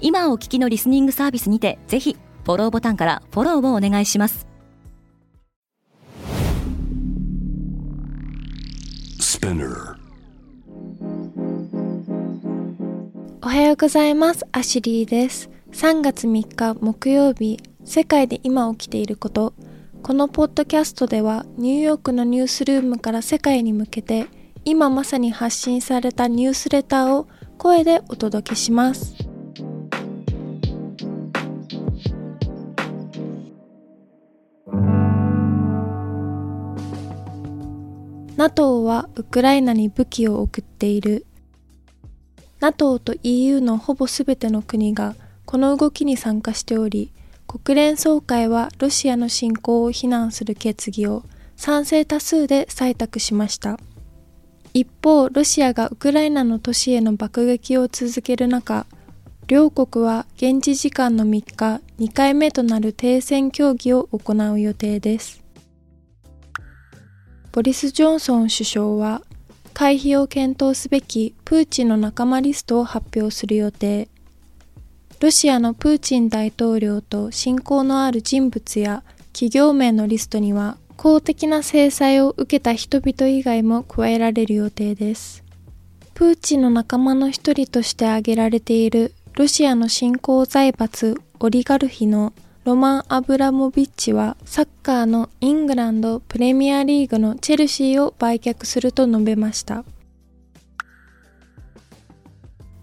今お聞きのリスニングサービスにてぜひフォローボタンからフォローをお願いしますおはようございます。アシュリーです。3月3日木曜日、世界で今起きていること。このポッドキャストでは、ニューヨークのニュースルームから世界に向けて、今まさに発信されたニュースレターを声でお届けします。NATO はウクライナに武器を送っている。NATO と EU のほぼすべての国がこの動きに参加しており、国連総会はロシアの侵攻を非難する決議を賛成多数で採択しました。一方、ロシアがウクライナの都市への爆撃を続ける中、両国は現地時間の3日、2回目となる停戦協議を行う予定です。ボリス・ジョンソン首相は回避を検討すべきプーチンの仲間リストを発表する予定。ロシアのプーチン大統領と親交のある人物や企業名のリストには公的な制裁を受けた人々以外も加えられる予定です。プーチンの仲間の一人として挙げられているロシアの新興財閥オリガルヒのロマン・アブラモビッチはサッカーのイングランドプレミアリーグのチェルシーを売却すると述べました。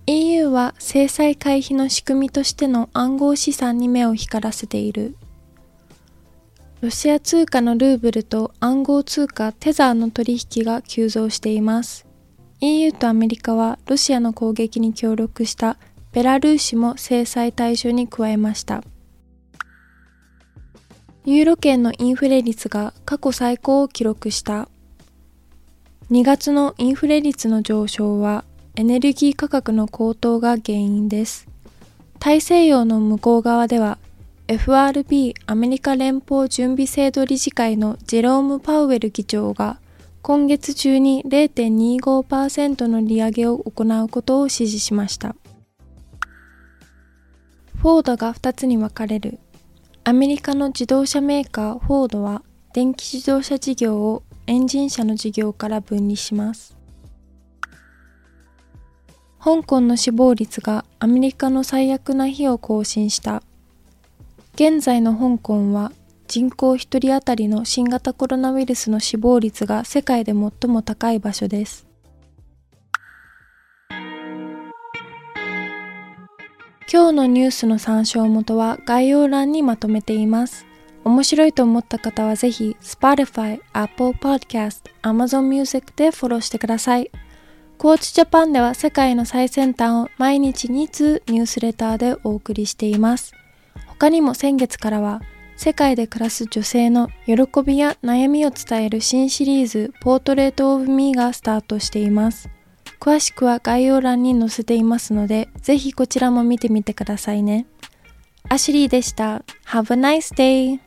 EU は制裁回避の仕組みとしての暗号資産に目を光らせている。ロシア通貨のルーブルと暗号通貨テザーの取引が急増しています。EU とアメリカはロシアの攻撃に協力したベラルーシも制裁対象に加えました。ユーロ圏のインフレ率が過去最高を記録した。2月のインフレ率の上昇はエネルギー価格の高騰が原因です。大西洋の向こう側では FRB アメリカ連邦準備制度理事会のジェローム・パウエル議長が今月中に0.25%の利上げを行うことを指示しました。フォードが2つに分かれるアメリカの自動車メーカーフォードは電気自動車事業をエンジン車の事業から分離します。香港の死亡率がアメリカの最悪な日を更新した。現在の香港は人口1人当たりの新型コロナウイルスの死亡率が世界で最も高い場所です。今日のニュースの参照元は概要欄にまとめています。面白いと思った方はぜひ Spotify、Apple Podcast、Amazon Music でフォローしてください。コーチジャパンでは世界の最先端を毎日2通ニュースレターでお送りしています。他にも先月からは世界で暮らす女性の喜びや悩みを伝える新シリーズポートレートオブミーがスタートしています。詳しくは概要欄に載せていますので、ぜひこちらも見てみてくださいね。アシュリーでした。Have a nice day!